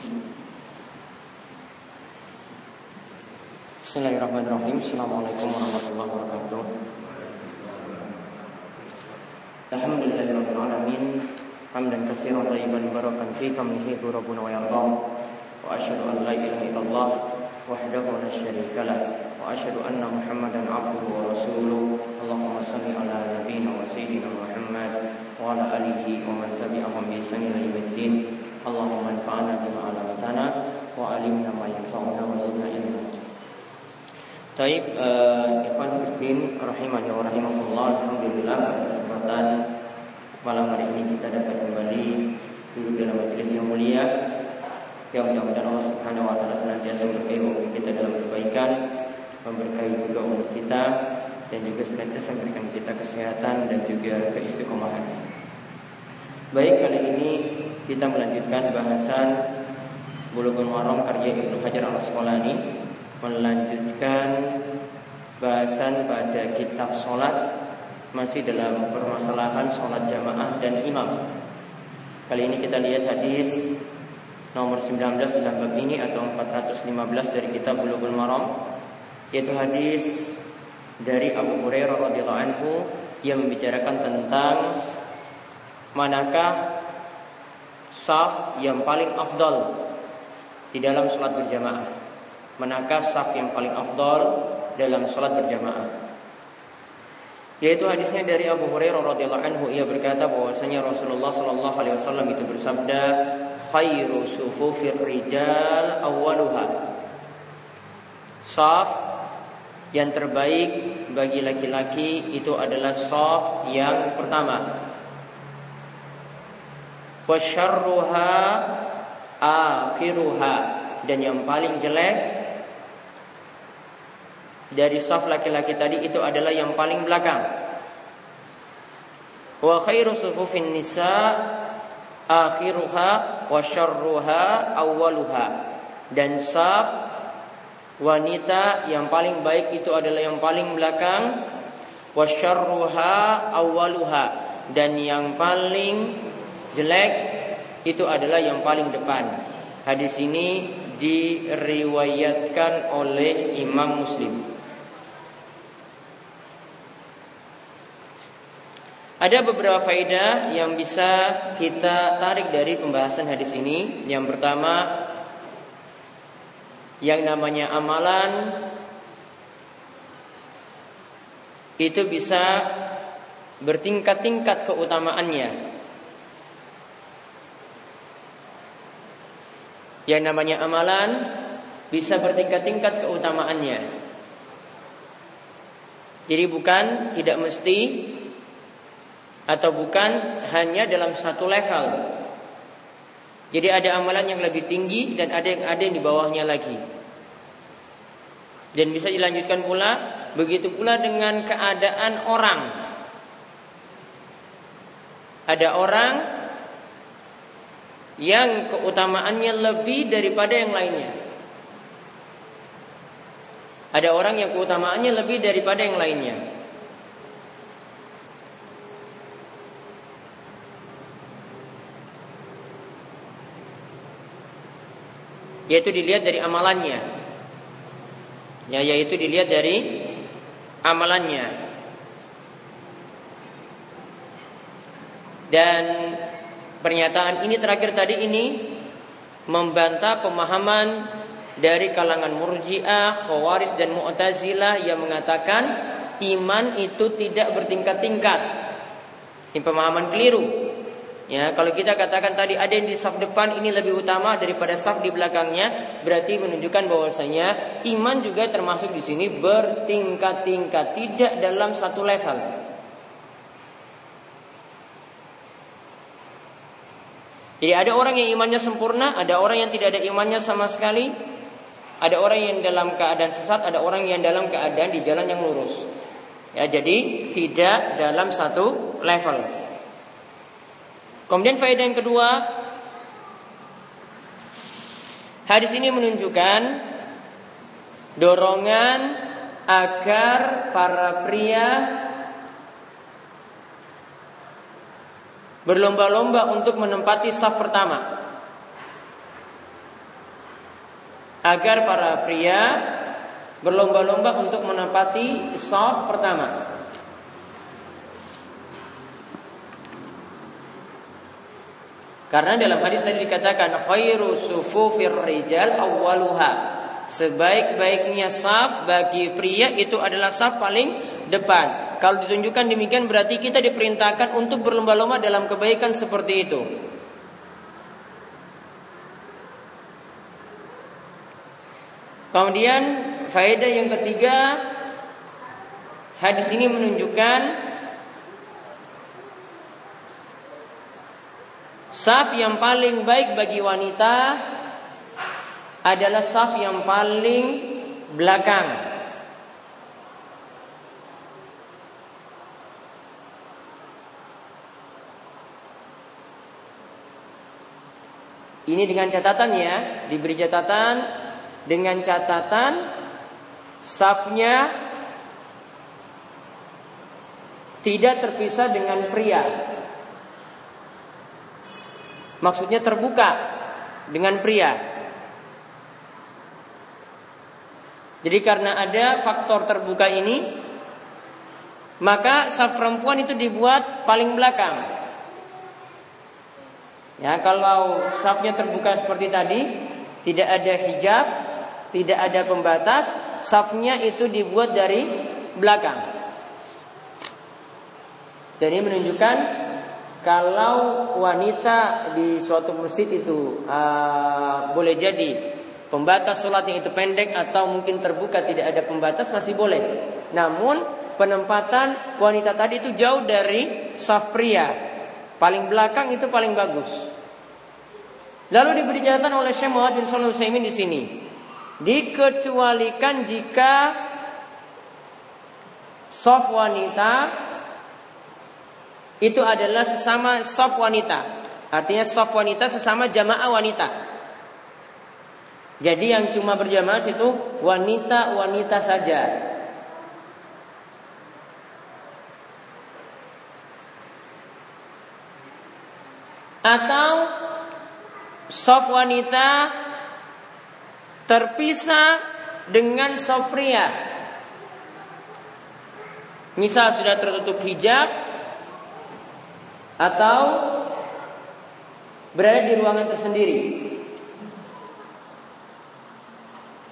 Bismillahirrahmanirrahim. Assalamualaikum warahmatullahi wabarakatuh. Alhamdulillahirabbil alamin. Hamdan katsiran tayyiban barakan fi kam yuhibbu rabbuna wa yarda. Wa asyhadu an la ilaha illallah wahdahu la syarika lah wa asyhadu anna Muhammadan abduhu wa rasuluh. Allahumma shalli ala nabiyyina wa sayyidina Muhammad wa ala alihi wa man tabi'ahum bi ihsan ila yaumiddin. Allahumma anfa'na bima 'allamtana wa 'allimna ma yanfa'una wa zidna ilma. Taib uh, Ikhwan Fiddin Rahimani wa Rahimahullah Alhamdulillah kesempatan malam hari ini kita dapat kembali duduk dalam majelis yang mulia yang mudah-mudahan Allah Subhanahu wa taala senantiasa memberkahi kita dalam kebaikan, memberkahi juga umur kita dan juga senantiasa memberikan kita kesehatan dan juga keistiqomahan. Baik kali ini kita melanjutkan bahasan Bulughul Maram karya Ibnu Hajar Al-Asqalani melanjutkan bahasan pada kitab sholat masih dalam permasalahan sholat jamaah dan imam. Kali ini kita lihat hadis nomor 19 dalam bab ini atau 415 dari kitab Bulughul Maram yaitu hadis dari Abu Hurairah radhiyallahu anhu yang membicarakan tentang manakah saf yang paling afdal di dalam sholat berjamaah manakah saf yang paling afdal dalam salat berjamaah. Yaitu hadisnya dari Abu Hurairah radhiyallahu anhu ia berkata bahwasanya Rasulullah sallallahu alaihi wasallam itu bersabda khairu sufufir rijal awwaluha. Saf yang terbaik bagi laki-laki itu adalah saf yang pertama. Wasyarruha akhiruha dan yang paling jelek dari saf laki-laki tadi itu adalah yang paling belakang. Wa khairu sufufin nisa akhiruha wa syarruha awwaluha. Dan saf wanita yang paling baik itu adalah yang paling belakang wa syarruha awwaluha dan yang paling jelek itu adalah yang paling depan. Hadis ini diriwayatkan oleh Imam Muslim. Ada beberapa faedah yang bisa kita tarik dari pembahasan hadis ini. Yang pertama, yang namanya amalan itu bisa bertingkat-tingkat keutamaannya. Yang namanya amalan bisa bertingkat-tingkat keutamaannya. Jadi bukan tidak mesti atau bukan hanya dalam satu level. Jadi ada amalan yang lebih tinggi dan ada yang ada yang di bawahnya lagi. Dan bisa dilanjutkan pula begitu pula dengan keadaan orang. Ada orang yang keutamaannya lebih daripada yang lainnya. Ada orang yang keutamaannya lebih daripada yang lainnya. yaitu dilihat dari amalannya. Ya, yaitu dilihat dari amalannya. Dan pernyataan ini terakhir tadi ini membantah pemahaman dari kalangan Murji'ah, Khawaris dan Mu'tazilah yang mengatakan iman itu tidak bertingkat-tingkat. Ini pemahaman keliru. Ya, kalau kita katakan tadi ada yang di saf depan ini lebih utama daripada saf di belakangnya, berarti menunjukkan bahwasanya iman juga termasuk di sini bertingkat-tingkat, tidak dalam satu level. Jadi ada orang yang imannya sempurna, ada orang yang tidak ada imannya sama sekali, ada orang yang dalam keadaan sesat, ada orang yang dalam keadaan di jalan yang lurus. Ya, jadi tidak dalam satu level. Kemudian faedah yang kedua, hadis ini menunjukkan dorongan agar para pria berlomba-lomba untuk menempati saf pertama. agar para pria berlomba-lomba untuk menempati saf pertama. Karena dalam hadis tadi dikatakan khairu sufufir rijal awwaluha. Sebaik-baiknya saf bagi pria itu adalah saf paling depan. Kalau ditunjukkan demikian berarti kita diperintahkan untuk berlomba-lomba dalam kebaikan seperti itu. Kemudian faedah yang ketiga hadis ini menunjukkan saf yang paling baik bagi wanita adalah saf yang paling belakang. Ini dengan catatan ya, diberi catatan dengan catatan safnya tidak terpisah dengan pria. Maksudnya terbuka dengan pria. Jadi karena ada faktor terbuka ini, maka saf perempuan itu dibuat paling belakang. Ya, kalau safnya terbuka seperti tadi, tidak ada hijab, tidak ada pembatas, safnya itu dibuat dari belakang. Dan ini menunjukkan kalau wanita di suatu masjid itu uh, boleh jadi Pembatas sholat yang itu pendek atau mungkin terbuka tidak ada pembatas masih boleh. Namun penempatan wanita tadi itu jauh dari saf pria. Paling belakang itu paling bagus. Lalu diberi catatan oleh Syekh Muhammad bin Shalih di sini. Dikecualikan jika soft wanita itu adalah sesama soft wanita. Artinya soft wanita sesama jamaah wanita. Jadi yang cuma berjamaah itu wanita-wanita saja. Atau soft wanita terpisah dengan soft pria. Misal sudah tertutup hijab atau berada di ruangan tersendiri.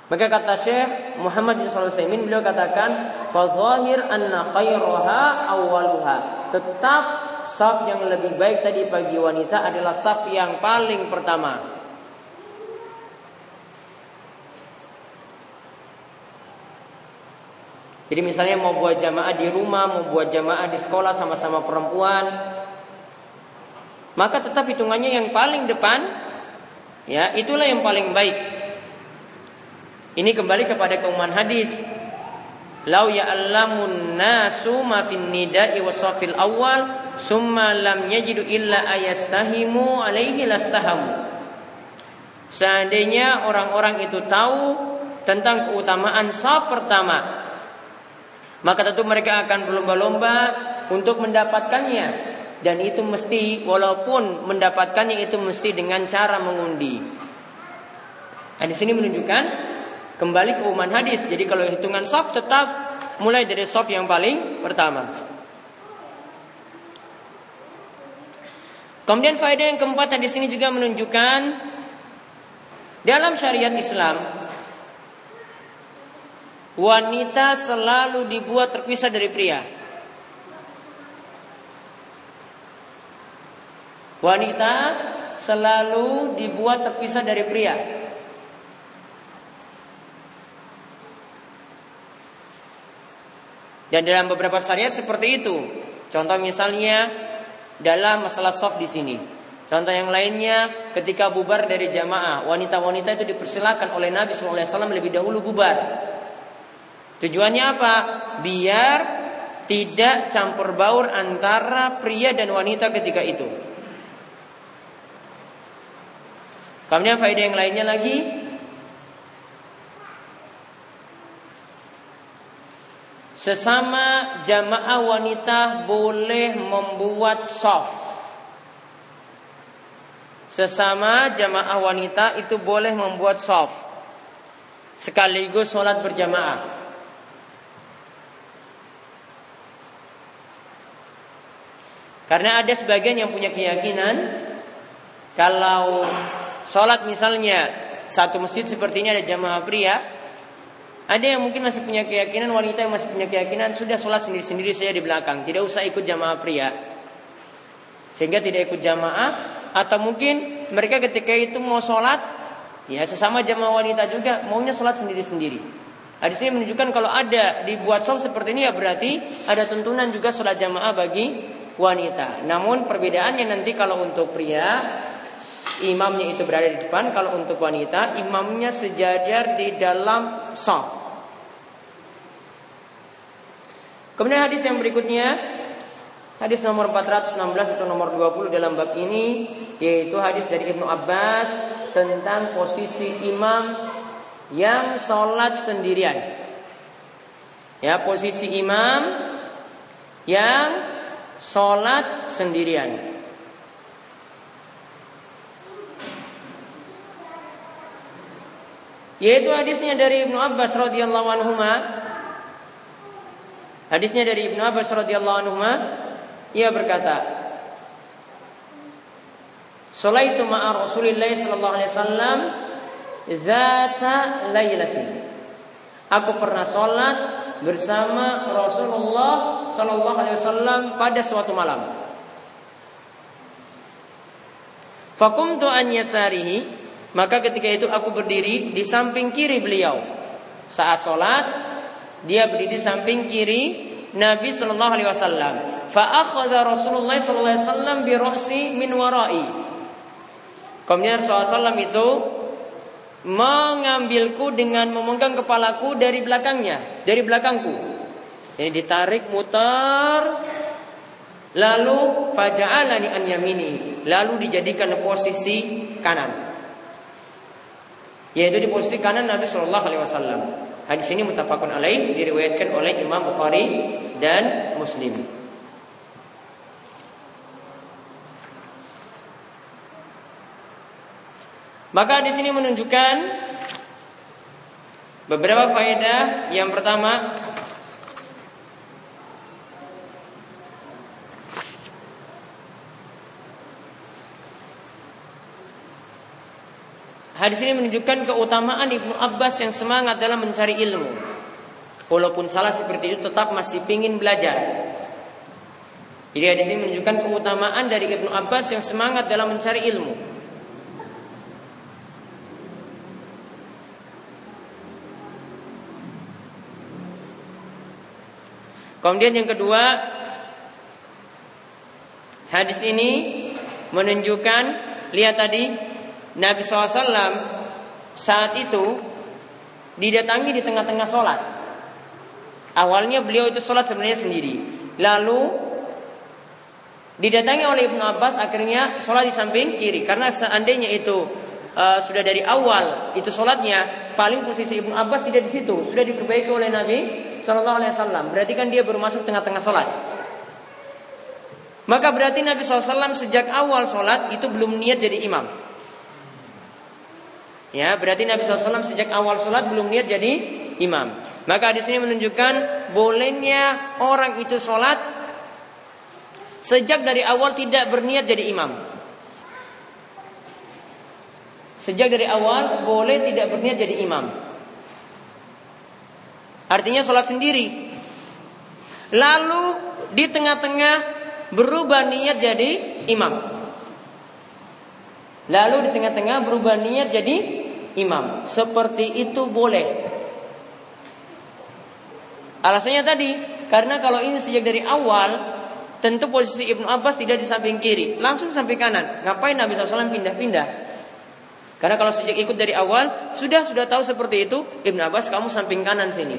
Maka kata Syekh Muhammad bin Shalih beliau katakan fazahir anna khairaha awwaluha. Tetap saf yang lebih baik tadi bagi wanita adalah saf yang paling pertama. Jadi misalnya mau buat jamaah di rumah, mau buat jamaah di sekolah sama-sama perempuan, maka tetap hitungannya yang paling depan, ya itulah yang paling baik. Ini kembali kepada keumuman hadis. Lau ya'lamun nasu ma fin nida'i wasafil awal summa lam yajidu illa ayastahimu alaihi lastahamu. Seandainya orang-orang itu tahu tentang keutamaan saf pertama, maka tentu mereka akan berlomba-lomba untuk mendapatkannya dan itu mesti walaupun mendapatkannya itu mesti dengan cara mengundi. Nah, di sini menunjukkan Kembali ke umuman hadis. Jadi kalau hitungan soft tetap mulai dari soft yang paling pertama. Kemudian faedah yang keempat hadis ini juga menunjukkan dalam syariat Islam wanita selalu dibuat terpisah dari pria. Wanita selalu dibuat terpisah dari pria. Dan dalam beberapa syariat seperti itu. Contoh misalnya dalam masalah soft di sini. Contoh yang lainnya ketika bubar dari jamaah, wanita-wanita itu dipersilakan oleh Nabi SAW lebih dahulu bubar. Tujuannya apa? Biar tidak campur baur antara pria dan wanita ketika itu. Kemudian faedah yang lainnya lagi Sesama jamaah wanita boleh membuat soft. Sesama jamaah wanita itu boleh membuat soft. sekaligus sholat berjamaah. Karena ada sebagian yang punya keyakinan kalau sholat misalnya satu masjid seperti ini ada jamaah pria, ada yang mungkin masih punya keyakinan wanita yang masih punya keyakinan sudah sholat sendiri-sendiri saja di belakang, tidak usah ikut jamaah pria, sehingga tidak ikut jamaah atau mungkin mereka ketika itu mau sholat ya sesama jamaah wanita juga maunya sholat sendiri-sendiri. Hadis ini menunjukkan kalau ada dibuat sholat seperti ini ya berarti ada tuntunan juga sholat jamaah bagi wanita. Namun perbedaannya nanti kalau untuk pria imamnya itu berada di depan, kalau untuk wanita imamnya sejajar di dalam saf. Kemudian hadis yang berikutnya Hadis nomor 416 atau nomor 20 dalam bab ini yaitu hadis dari Ibnu Abbas tentang posisi imam yang sholat sendirian. Ya, posisi imam yang sholat sendirian. Yaitu hadisnya dari Ibnu Abbas radhiyallahu anhu Hadisnya dari Ibnu Abbas radhiyallahu anhu ia berkata Salaitu ma'a Rasulillah sallallahu alaihi wasallam zata lailatin. Aku pernah sholat bersama Rasulullah Sallallahu Alaihi Wasallam pada suatu malam. Fakum an yasarihi maka ketika itu aku berdiri di samping kiri beliau. Saat sholat dia berdiri di samping kiri Nabi Sallallahu Alaihi Wasallam. Faakhadha Rasulullah Sallallahu Alaihi Wasallam bi min warai. Kemudian Rasulullah itu mengambilku dengan memegang kepalaku dari belakangnya, dari belakangku. Ini ditarik mutar lalu faja'alani an yamini lalu dijadikan posisi kanan. Yaitu di posisi kanan Nabi Shallallahu alaihi wasallam. Hadis ini mutafakun alaih diriwayatkan oleh Imam Bukhari dan Muslim. Maka di sini menunjukkan beberapa faedah. Yang pertama, Hadis ini menunjukkan keutamaan Ibnu Abbas yang semangat dalam mencari ilmu. Walaupun salah seperti itu tetap masih ingin belajar. Jadi hadis ini menunjukkan keutamaan dari Ibnu Abbas yang semangat dalam mencari ilmu. Kemudian yang kedua, hadis ini menunjukkan lihat tadi Nabi SAW saat itu didatangi di tengah-tengah sholat. Awalnya beliau itu sholat sebenarnya sendiri. Lalu didatangi oleh Ibnu Abbas akhirnya sholat di samping kiri. Karena seandainya itu uh, sudah dari awal itu sholatnya paling posisi Ibnu Abbas tidak di situ. Sudah diperbaiki oleh Nabi Shallallahu Alaihi Wasallam. Berarti kan dia baru masuk tengah-tengah sholat. Maka berarti Nabi SAW sejak awal sholat itu belum niat jadi imam. Ya, berarti Nabi SAW sejak awal sholat belum niat jadi imam. Maka di sini menunjukkan bolehnya orang itu sholat sejak dari awal tidak berniat jadi imam. Sejak dari awal boleh tidak berniat jadi imam. Artinya sholat sendiri. Lalu di tengah-tengah berubah niat jadi imam. Lalu di tengah-tengah berubah niat jadi imam. Seperti itu boleh. Alasannya tadi, karena kalau ini sejak dari awal, tentu posisi Ibnu Abbas tidak di samping kiri, langsung samping kanan. Ngapain Nabi SAW pindah-pindah? Karena kalau sejak ikut dari awal, sudah sudah tahu seperti itu, Ibnu Abbas kamu samping kanan sini.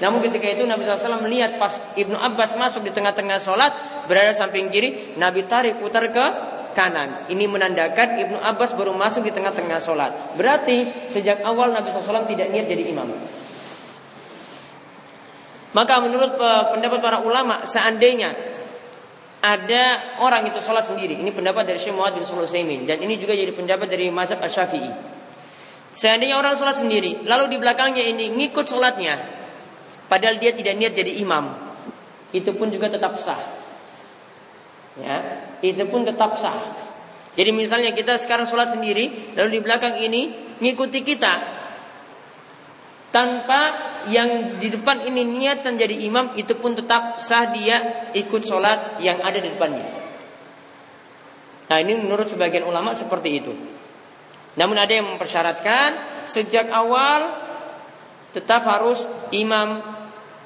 Namun ketika itu Nabi SAW melihat pas Ibnu Abbas masuk di tengah-tengah sholat berada samping kiri, Nabi tarik putar ke kanan. Ini menandakan Ibnu Abbas baru masuk di tengah-tengah sholat. Berarti sejak awal Nabi SAW tidak niat jadi imam. Maka menurut eh, pendapat para ulama, seandainya ada orang itu sholat sendiri, ini pendapat dari Syekh Muhammad bin Sulaiman dan ini juga jadi pendapat dari mazhab Asy-Syafi'i. Seandainya orang sholat sendiri, lalu di belakangnya ini ngikut sholatnya, padahal dia tidak niat jadi imam, itu pun juga tetap sah. Ya, itu pun tetap sah. Jadi misalnya kita sekarang sholat sendiri, lalu di belakang ini ngikuti kita, tanpa yang di depan ini niat dan jadi imam, itu pun tetap sah dia ikut sholat yang ada di depannya. Nah ini menurut sebagian ulama seperti itu. Namun ada yang mempersyaratkan sejak awal tetap harus imam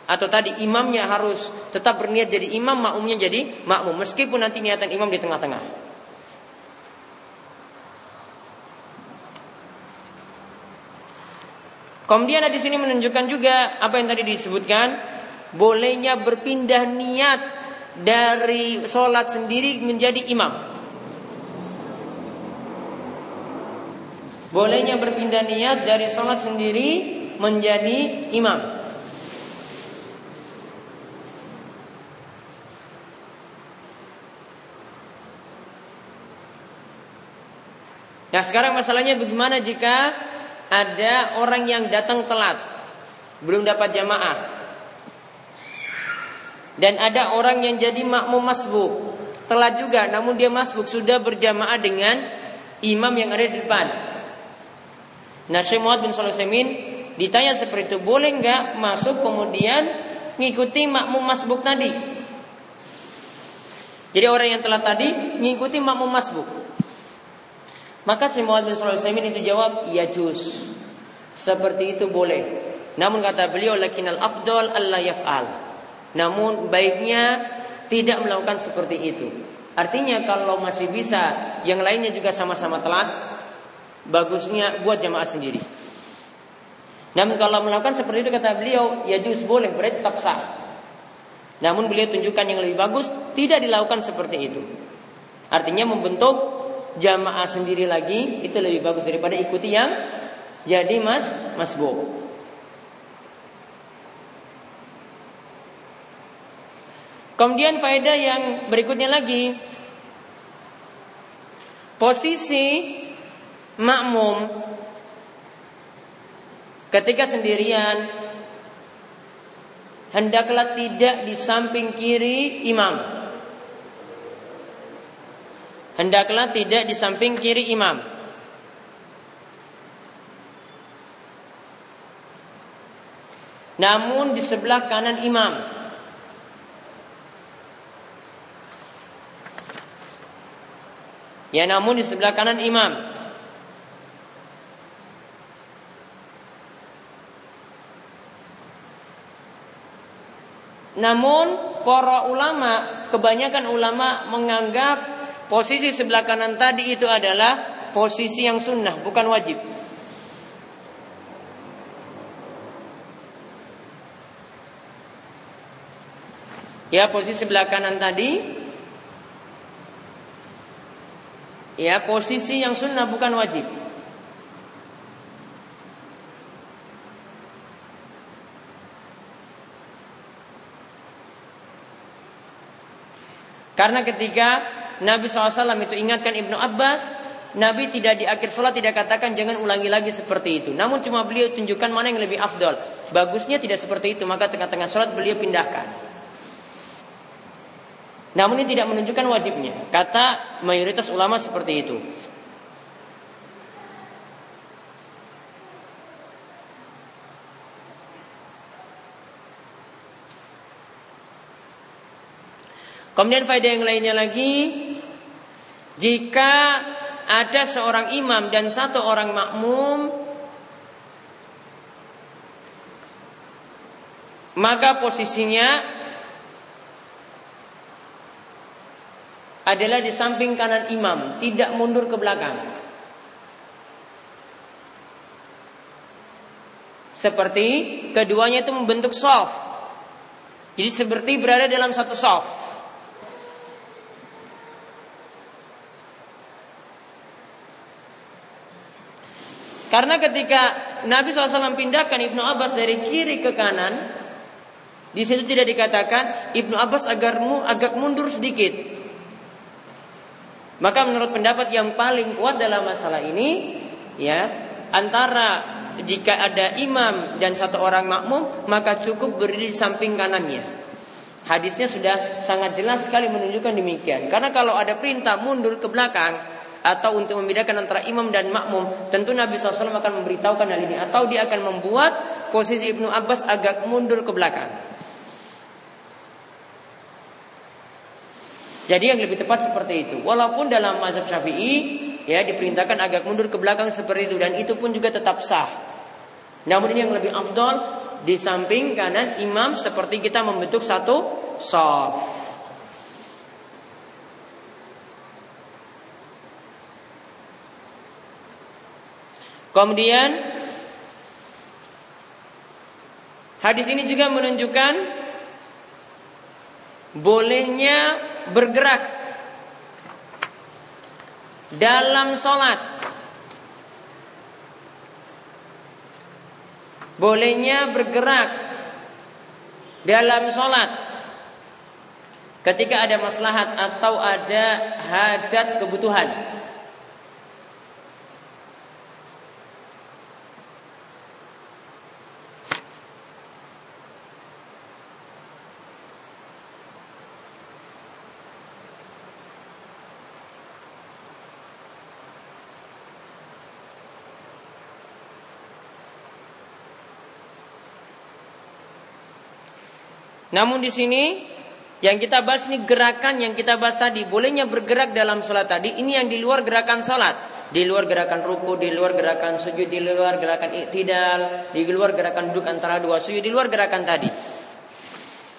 atau tadi imamnya harus tetap berniat jadi imam, makmumnya jadi makmum meskipun nanti niatan imam di tengah-tengah. Kemudian di sini menunjukkan juga apa yang tadi disebutkan, bolehnya berpindah niat dari sholat sendiri menjadi imam. Bolehnya berpindah niat dari sholat sendiri menjadi imam. Nah sekarang masalahnya bagaimana jika ada orang yang datang telat belum dapat jamaah dan ada orang yang jadi makmum masbuk telat juga namun dia masbuk sudah berjamaah dengan imam yang ada di depan Nah Syekh Muhammad bin Sulaiman ditanya seperti itu, boleh nggak masuk kemudian ngikuti makmum masbuk tadi? Jadi orang yang telah tadi ngikuti makmum masbuk. Maka Syekh Muhammad bin Sulaiman itu jawab, ya juz. Seperti itu boleh. Namun kata beliau, lakinal afdol Allah yaf'al. Namun baiknya tidak melakukan seperti itu. Artinya kalau masih bisa yang lainnya juga sama-sama telat, bagusnya buat jamaah sendiri. Namun kalau melakukan seperti itu kata beliau, ya juz boleh, berarti tetap sah. Namun beliau tunjukkan yang lebih bagus tidak dilakukan seperti itu. Artinya membentuk jamaah sendiri lagi itu lebih bagus daripada ikuti yang jadi mas masbuk. Kemudian faedah yang berikutnya lagi posisi makmum ketika sendirian hendaklah tidak di samping kiri imam. Hendaklah tidak di samping kiri imam. Namun di sebelah kanan imam. Ya namun di sebelah kanan imam. Namun para ulama, kebanyakan ulama menganggap posisi sebelah kanan tadi itu adalah posisi yang sunnah, bukan wajib. Ya, posisi sebelah kanan tadi Ya, posisi yang sunnah bukan wajib. Karena ketika Nabi SAW itu ingatkan Ibnu Abbas, Nabi tidak di akhir sholat tidak katakan jangan ulangi lagi seperti itu. Namun cuma beliau tunjukkan mana yang lebih afdol. Bagusnya tidak seperti itu, maka tengah-tengah sholat beliau pindahkan. Namun ini tidak menunjukkan wajibnya. Kata mayoritas ulama seperti itu. Kemudian faedah yang lainnya lagi, jika ada seorang imam dan satu orang makmum, maka posisinya adalah di samping kanan imam, tidak mundur ke belakang. Seperti keduanya itu membentuk soft. Jadi seperti berada dalam satu soft. Karena ketika Nabi SAW pindahkan Ibnu Abbas dari kiri ke kanan, di situ tidak dikatakan Ibnu Abbas agar mu, agak mundur sedikit. Maka menurut pendapat yang paling kuat dalam masalah ini, ya antara jika ada imam dan satu orang makmum maka cukup berdiri di samping kanannya. Hadisnya sudah sangat jelas sekali menunjukkan demikian. Karena kalau ada perintah mundur ke belakang atau untuk membedakan antara imam dan makmum, tentu Nabi SAW akan memberitahukan hal ini atau dia akan membuat posisi Ibnu Abbas agak mundur ke belakang. Jadi yang lebih tepat seperti itu. Walaupun dalam mazhab Syafi'i ya diperintahkan agak mundur ke belakang seperti itu dan itu pun juga tetap sah. Namun ini yang lebih afdol di samping kanan imam seperti kita membentuk satu soft. Kemudian hadis ini juga menunjukkan bolehnya bergerak dalam sholat. Bolehnya bergerak dalam sholat ketika ada maslahat atau ada hajat kebutuhan. Namun di sini yang kita bahas ini gerakan yang kita bahas tadi bolehnya bergerak dalam sholat tadi ini yang di luar gerakan sholat di luar gerakan ruku, di luar gerakan sujud, di luar gerakan iktidal, di luar gerakan duduk antara dua sujud, di luar gerakan tadi.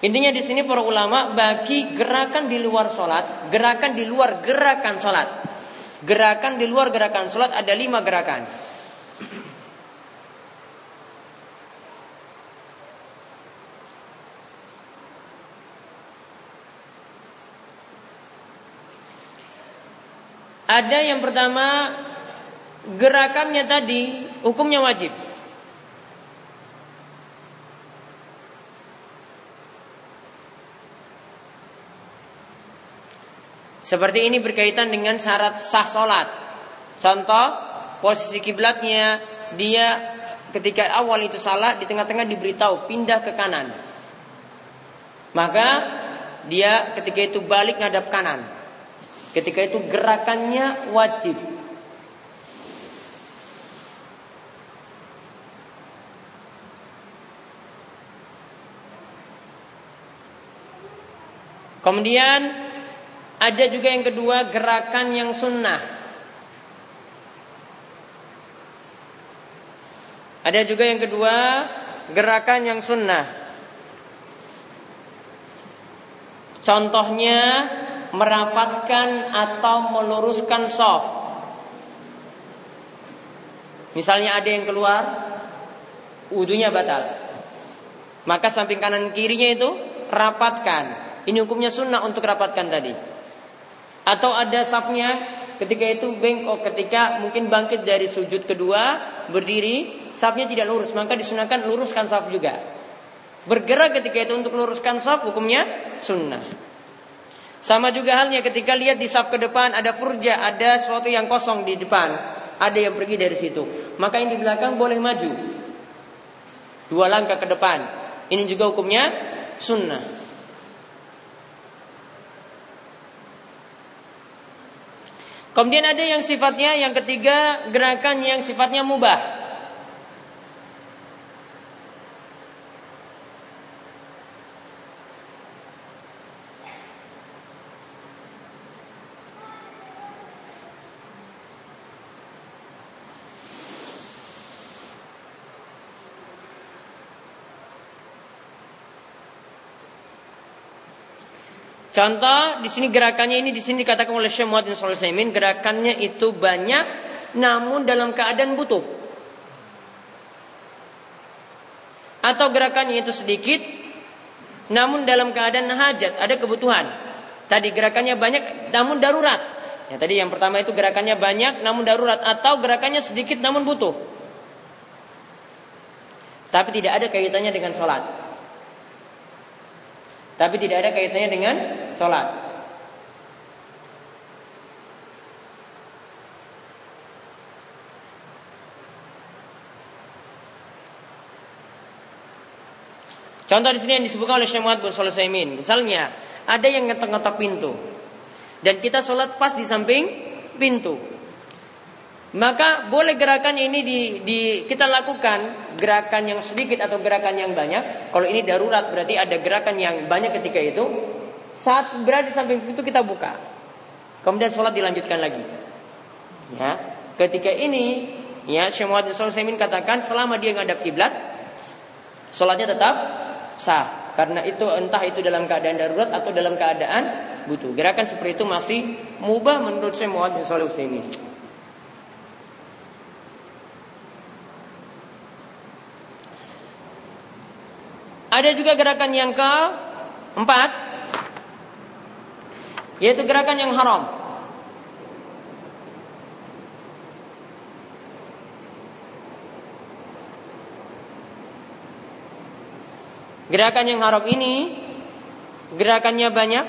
Intinya di sini para ulama bagi gerakan di luar sholat, gerakan di luar gerakan sholat, gerakan di luar gerakan sholat ada lima gerakan. Ada yang pertama gerakannya tadi hukumnya wajib. Seperti ini berkaitan dengan syarat sah solat. Contoh, posisi kiblatnya dia ketika awal itu salah di tengah-tengah diberitahu pindah ke kanan. Maka dia ketika itu balik ngadap kanan. Ketika itu gerakannya wajib. Kemudian ada juga yang kedua gerakan yang sunnah. Ada juga yang kedua gerakan yang sunnah. Contohnya merapatkan atau meluruskan soft. Misalnya ada yang keluar, wudhunya batal. Maka samping kanan kirinya itu rapatkan. Ini hukumnya sunnah untuk rapatkan tadi. Atau ada safnya ketika itu bengkok ketika mungkin bangkit dari sujud kedua berdiri safnya tidak lurus maka disunahkan luruskan saf juga bergerak ketika itu untuk luruskan saf hukumnya sunnah sama juga halnya ketika lihat di saf ke depan ada furja, ada sesuatu yang kosong di depan, ada yang pergi dari situ. Maka yang di belakang boleh maju. Dua langkah ke depan. Ini juga hukumnya sunnah. Kemudian ada yang sifatnya yang ketiga gerakan yang sifatnya mubah. Contoh di sini gerakannya ini di sini dikatakan oleh Syekh Muhammad bin Shalih gerakannya itu banyak namun dalam keadaan butuh. Atau gerakannya itu sedikit namun dalam keadaan hajat, ada kebutuhan. Tadi gerakannya banyak namun darurat. Ya tadi yang pertama itu gerakannya banyak namun darurat atau gerakannya sedikit namun butuh. Tapi tidak ada kaitannya dengan sholat. Tapi tidak ada kaitannya dengan sholat. Contoh di sini yang disebutkan oleh Syekh Muhammad bin Sulaiman, misalnya ada yang ngetok-ngetok pintu dan kita sholat pas di samping pintu. Maka boleh gerakan ini di, di kita lakukan gerakan yang sedikit atau gerakan yang banyak. Kalau ini darurat berarti ada gerakan yang banyak ketika itu. Saat berada di samping pintu kita buka. Kemudian sholat dilanjutkan lagi. Ya, ketika ini ya Syekh Muhammad katakan selama dia ngadap kiblat, sholatnya tetap sah karena itu entah itu dalam keadaan darurat atau dalam keadaan butuh. Gerakan seperti itu masih mubah menurut saya Muhammad bin Ada juga gerakan yang keempat yaitu gerakan yang haram. Gerakan yang haram ini gerakannya banyak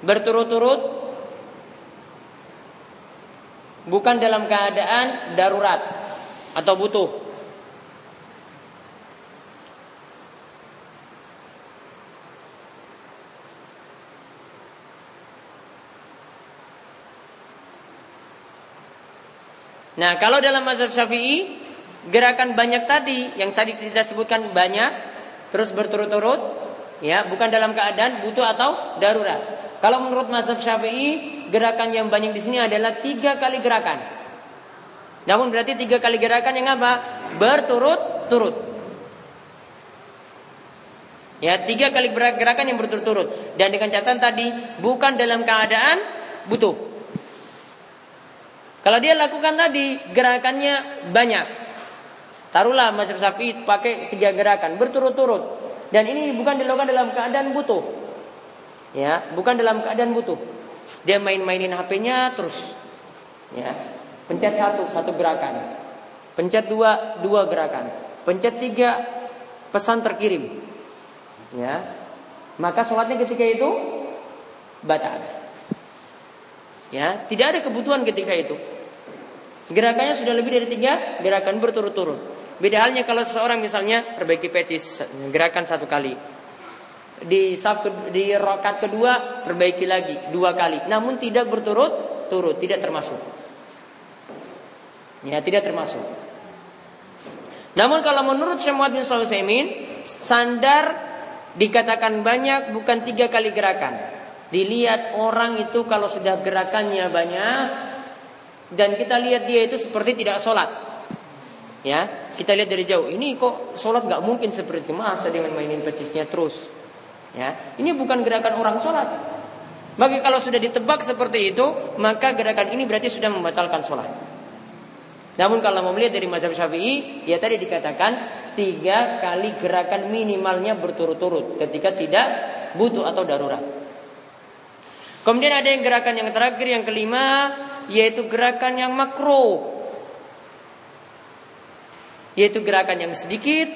berturut-turut bukan dalam keadaan darurat atau butuh. Nah, kalau dalam mazhab Syafi'i gerakan banyak tadi yang tadi kita sebutkan banyak terus berturut-turut ya bukan dalam keadaan butuh atau darurat. Kalau menurut mazhab Syafi'i gerakan yang banyak di sini adalah tiga kali gerakan. Namun berarti tiga kali gerakan yang apa? Berturut-turut. Ya, tiga kali gerakan yang berturut-turut dan dengan catatan tadi bukan dalam keadaan butuh. Kalau dia lakukan tadi gerakannya banyak, Taruhlah mazhab Syafi'i pakai tiga gerakan berturut-turut dan ini bukan dilakukan dalam keadaan butuh. Ya, bukan dalam keadaan butuh. Dia main-mainin HP-nya terus. Ya. Pencet satu, satu gerakan. Pencet dua, dua gerakan. Pencet tiga, pesan terkirim. Ya. Maka sholatnya ketika itu batal. Ya, tidak ada kebutuhan ketika itu. Gerakannya sudah lebih dari tiga gerakan berturut-turut. Beda halnya kalau seseorang misalnya perbaiki petis gerakan satu kali. Di di rokat kedua perbaiki lagi dua kali. Namun tidak berturut-turut, tidak termasuk. Ya, tidak termasuk. Namun kalau menurut Muhammad bin sandar dikatakan banyak bukan tiga kali gerakan. Dilihat orang itu kalau sudah gerakannya banyak dan kita lihat dia itu seperti tidak sholat. Ya, kita lihat dari jauh. Ini kok sholat nggak mungkin seperti itu masa dengan mainin pecisnya terus. Ya, ini bukan gerakan orang sholat. Bagi kalau sudah ditebak seperti itu, maka gerakan ini berarti sudah membatalkan sholat. Namun kalau mau melihat dari mazhab syafi'i, ya tadi dikatakan tiga kali gerakan minimalnya berturut-turut ketika tidak butuh atau darurat. Kemudian ada yang gerakan yang terakhir yang kelima, yaitu gerakan yang makruh. Yaitu gerakan yang sedikit.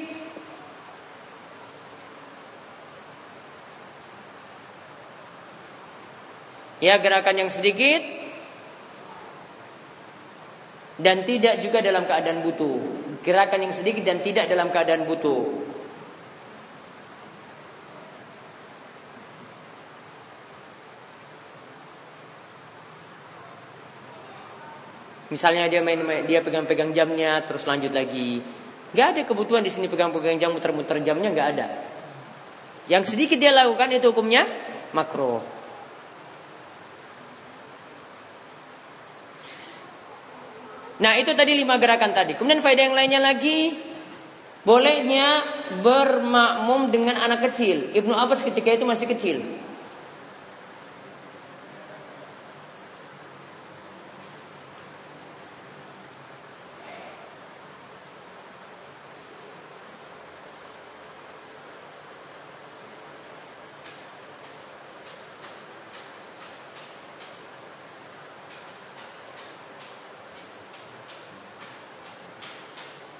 Ya gerakan yang sedikit. Dan tidak juga dalam keadaan butuh. Gerakan yang sedikit dan tidak dalam keadaan butuh Misalnya dia main, dia pegang-pegang jamnya terus lanjut lagi. Gak ada kebutuhan di sini pegang-pegang jam muter-muter jamnya gak ada. Yang sedikit dia lakukan itu hukumnya makro. Nah itu tadi lima gerakan tadi. Kemudian faedah yang lainnya lagi bolehnya bermakmum dengan anak kecil. Ibnu Abbas ketika itu masih kecil.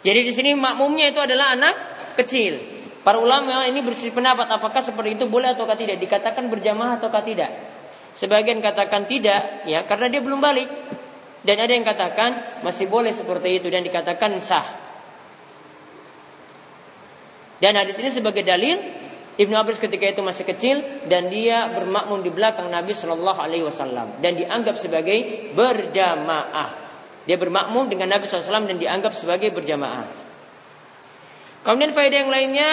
Jadi di sini makmumnya itu adalah anak kecil. Para ulama ini bersih pendapat apakah seperti itu boleh atau tidak dikatakan berjamaah atau tidak. Sebagian katakan tidak ya karena dia belum balik. Dan ada yang katakan masih boleh seperti itu dan dikatakan sah. Dan hadis ini sebagai dalil Ibnu Abbas ketika itu masih kecil dan dia bermakmum di belakang Nabi Shallallahu Alaihi Wasallam dan dianggap sebagai berjamaah. Dia bermakmum dengan Nabi SAW dan dianggap sebagai berjamaah. Kemudian faedah yang lainnya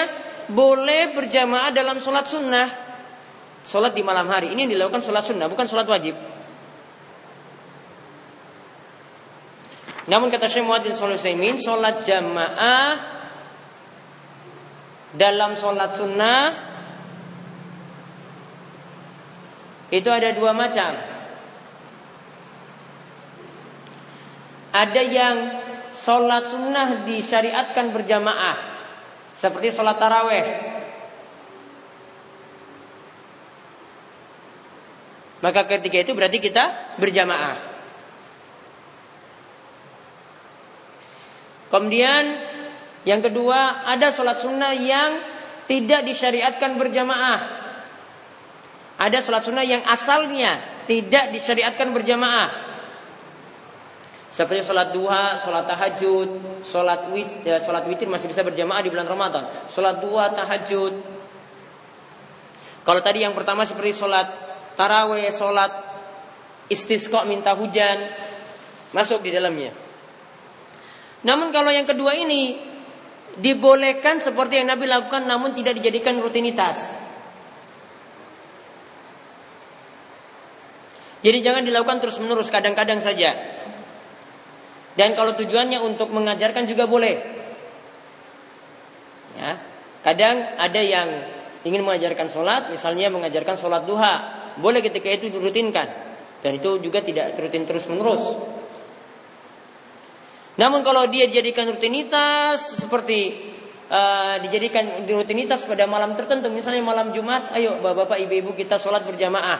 boleh berjamaah dalam sholat sunnah, sholat di malam hari. Ini dilakukan sholat sunnah, bukan sholat wajib. Namun kata Syekh Muhammad bin sholat jamaah dalam sholat sunnah itu ada dua macam. Ada yang sholat sunnah disyariatkan berjamaah, seperti sholat taraweh. Maka ketika itu berarti kita berjamaah. Kemudian yang kedua, ada sholat sunnah yang tidak disyariatkan berjamaah. Ada sholat sunnah yang asalnya tidak disyariatkan berjamaah. Seperti sholat duha, sholat tahajud, sholat wit, ya, sholat witir masih bisa berjamaah di bulan Ramadan. Sholat duha, tahajud. Kalau tadi yang pertama seperti sholat taraweh, sholat istisqa minta hujan, masuk di dalamnya. Namun kalau yang kedua ini dibolehkan seperti yang Nabi lakukan namun tidak dijadikan rutinitas. Jadi jangan dilakukan terus-menerus, kadang-kadang saja. Dan kalau tujuannya untuk mengajarkan juga boleh. Ya. Kadang ada yang ingin mengajarkan sholat, misalnya mengajarkan sholat duha. Boleh ketika itu dirutinkan. Dan itu juga tidak rutin terus-menerus. Namun kalau dia dijadikan rutinitas seperti uh, dijadikan rutinitas pada malam tertentu, misalnya malam Jumat, ayo bapak-bapak, ibu-ibu kita sholat berjamaah.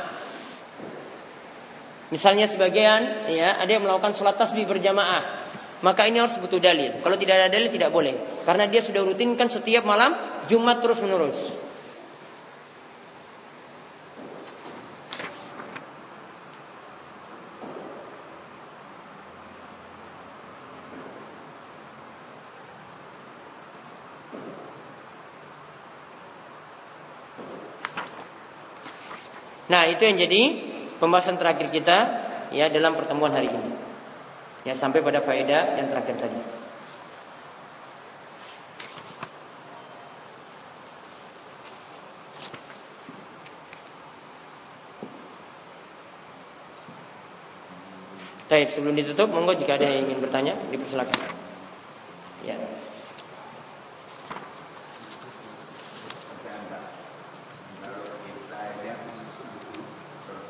Misalnya sebagian ya ada yang melakukan sholat tasbih berjamaah, maka ini harus butuh dalil. Kalau tidak ada dalil tidak boleh, karena dia sudah rutinkan setiap malam Jumat terus menerus. Nah, itu yang jadi pembahasan terakhir kita ya dalam pertemuan hari ini. Ya, sampai pada faedah yang terakhir tadi. Baik, sebelum ditutup, monggo jika ada yang ingin bertanya, dipersilakan. Ya.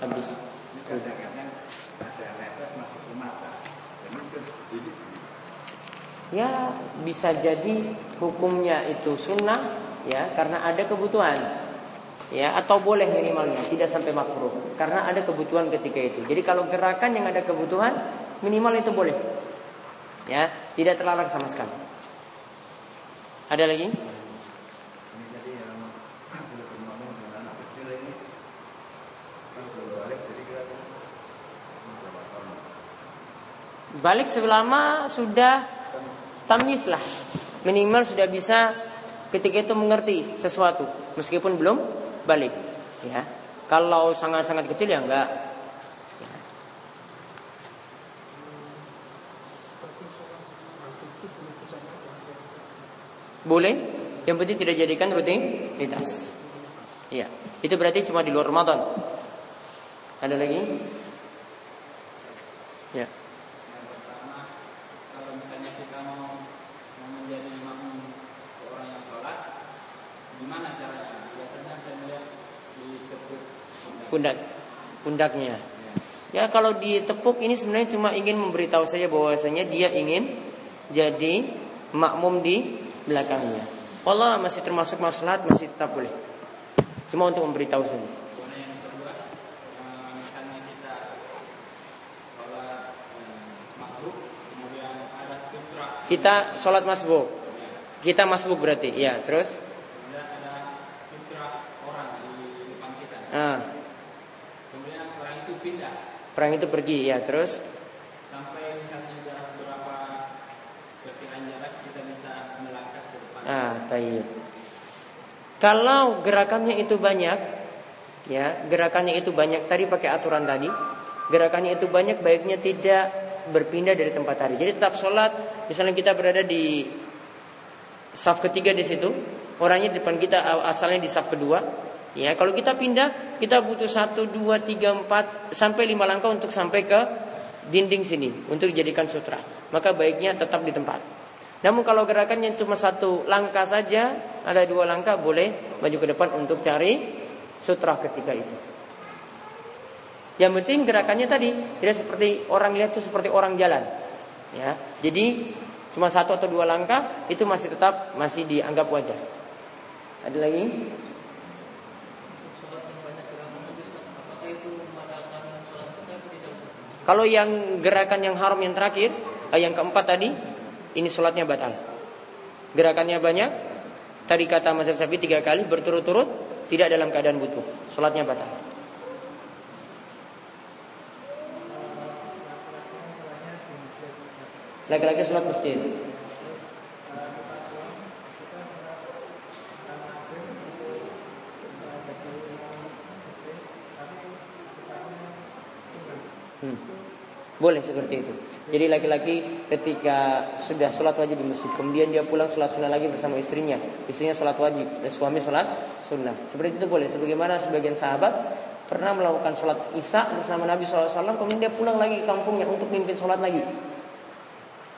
habis ya bisa jadi hukumnya itu sunnah ya karena ada kebutuhan ya atau boleh minimalnya tidak sampai makruh karena ada kebutuhan ketika itu. Jadi kalau gerakan yang ada kebutuhan minimal itu boleh ya tidak terlarang sama sekali. Ada lagi? Balik selama sudah tamyiz. Minimal sudah bisa ketika itu mengerti sesuatu meskipun belum balik. Ya. Kalau sangat-sangat kecil ya enggak. Ya. Boleh, yang penting tidak jadikan rutinitas. Iya, itu berarti cuma di luar Ramadan. Ada lagi? Pundak pundaknya. Ya kalau ditepuk ini sebenarnya cuma ingin memberitahu saja bahwasanya dia ingin jadi makmum di belakangnya. Allah masih termasuk maslahat masih tetap boleh. Cuma untuk memberitahu saja. Kita sholat masbuk. Kita masbuk berarti, ya. Terus? Ah. Perang itu pergi ya terus sampai misalnya jarak berapa berkiraan jarak kita bisa melangkah ke depan. Ah, tayyib. Kalau gerakannya itu banyak, ya gerakannya itu banyak tadi pakai aturan tadi, gerakannya itu banyak baiknya tidak berpindah dari tempat tadi. Jadi tetap sholat, misalnya kita berada di saf ketiga di situ, orangnya di depan kita asalnya di saf kedua, ya kalau kita pindah kita butuh satu dua tiga empat sampai lima langkah untuk sampai ke dinding sini untuk dijadikan sutra. Maka baiknya tetap di tempat. Namun kalau gerakannya cuma satu langkah saja, ada dua langkah boleh maju ke depan untuk cari sutra ketika itu. Yang penting gerakannya tadi tidak seperti orang lihat itu seperti orang jalan. Ya, jadi cuma satu atau dua langkah itu masih tetap masih dianggap wajar. Ada lagi? Kalau yang gerakan yang haram yang terakhir, eh, yang keempat tadi, ini sholatnya batal. Gerakannya banyak, tadi kata Mas Sabi tiga kali berturut-turut, tidak dalam keadaan butuh. Sholatnya batal. Laki-laki sholat masjid. Hmm. Boleh seperti itu. Jadi laki-laki ketika sudah sholat wajib di masjid, kemudian dia pulang sholat sunnah lagi bersama istrinya, istrinya sholat wajib, dan suami sholat sunnah. Seperti itu boleh. Sebagaimana sebagian sahabat pernah melakukan sholat isya bersama Nabi SAW, kemudian dia pulang lagi ke kampungnya untuk mimpin sholat lagi.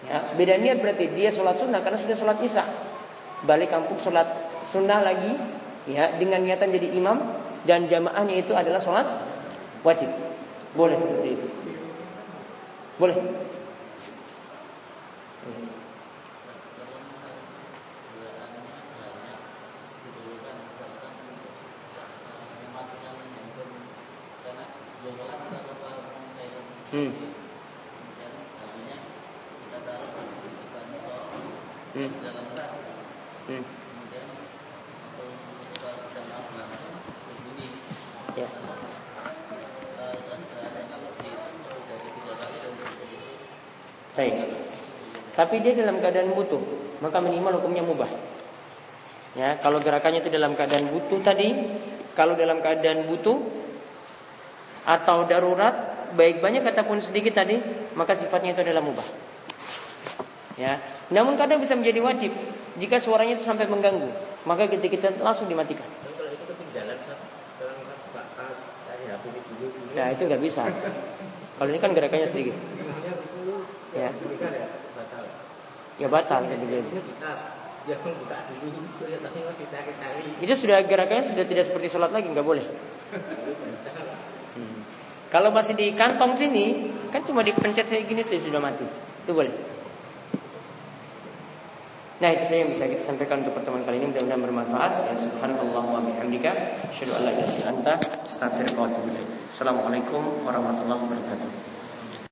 Ya, beda niat berarti dia sholat sunnah karena sudah sholat isya, balik kampung sholat sunnah lagi, ya dengan niatan jadi imam dan jamaahnya itu adalah sholat wajib. Boleh seperti itu. Boleh. Hmm. Hmm. Hmm. Baik. Tapi dia dalam keadaan butuh, maka minimal hukumnya mubah. Ya, kalau gerakannya itu dalam keadaan butuh tadi, kalau dalam keadaan butuh atau darurat, baik banyak ataupun sedikit tadi, maka sifatnya itu adalah mubah. Ya, namun kadang bisa menjadi wajib jika suaranya itu sampai mengganggu, maka ketika kita langsung dimatikan. Nah itu nggak bisa. Kalau ini kan gerakannya sedikit. Ya. Ya batal jadi jadi. Itu sudah gerakannya sudah tidak seperti sholat lagi nggak boleh. Hmm. Kalau masih di kantong sini kan cuma dipencet saya gini saya sudah mati. Itu boleh. Nah itu saja yang bisa kita sampaikan untuk pertemuan kali ini mudah-mudahan bermanfaat. Ya subhanallah wa bihamdika asyhadu an la ilaha illa anta astaghfiruka wa atubu Assalamualaikum warahmatullahi wabarakatuh.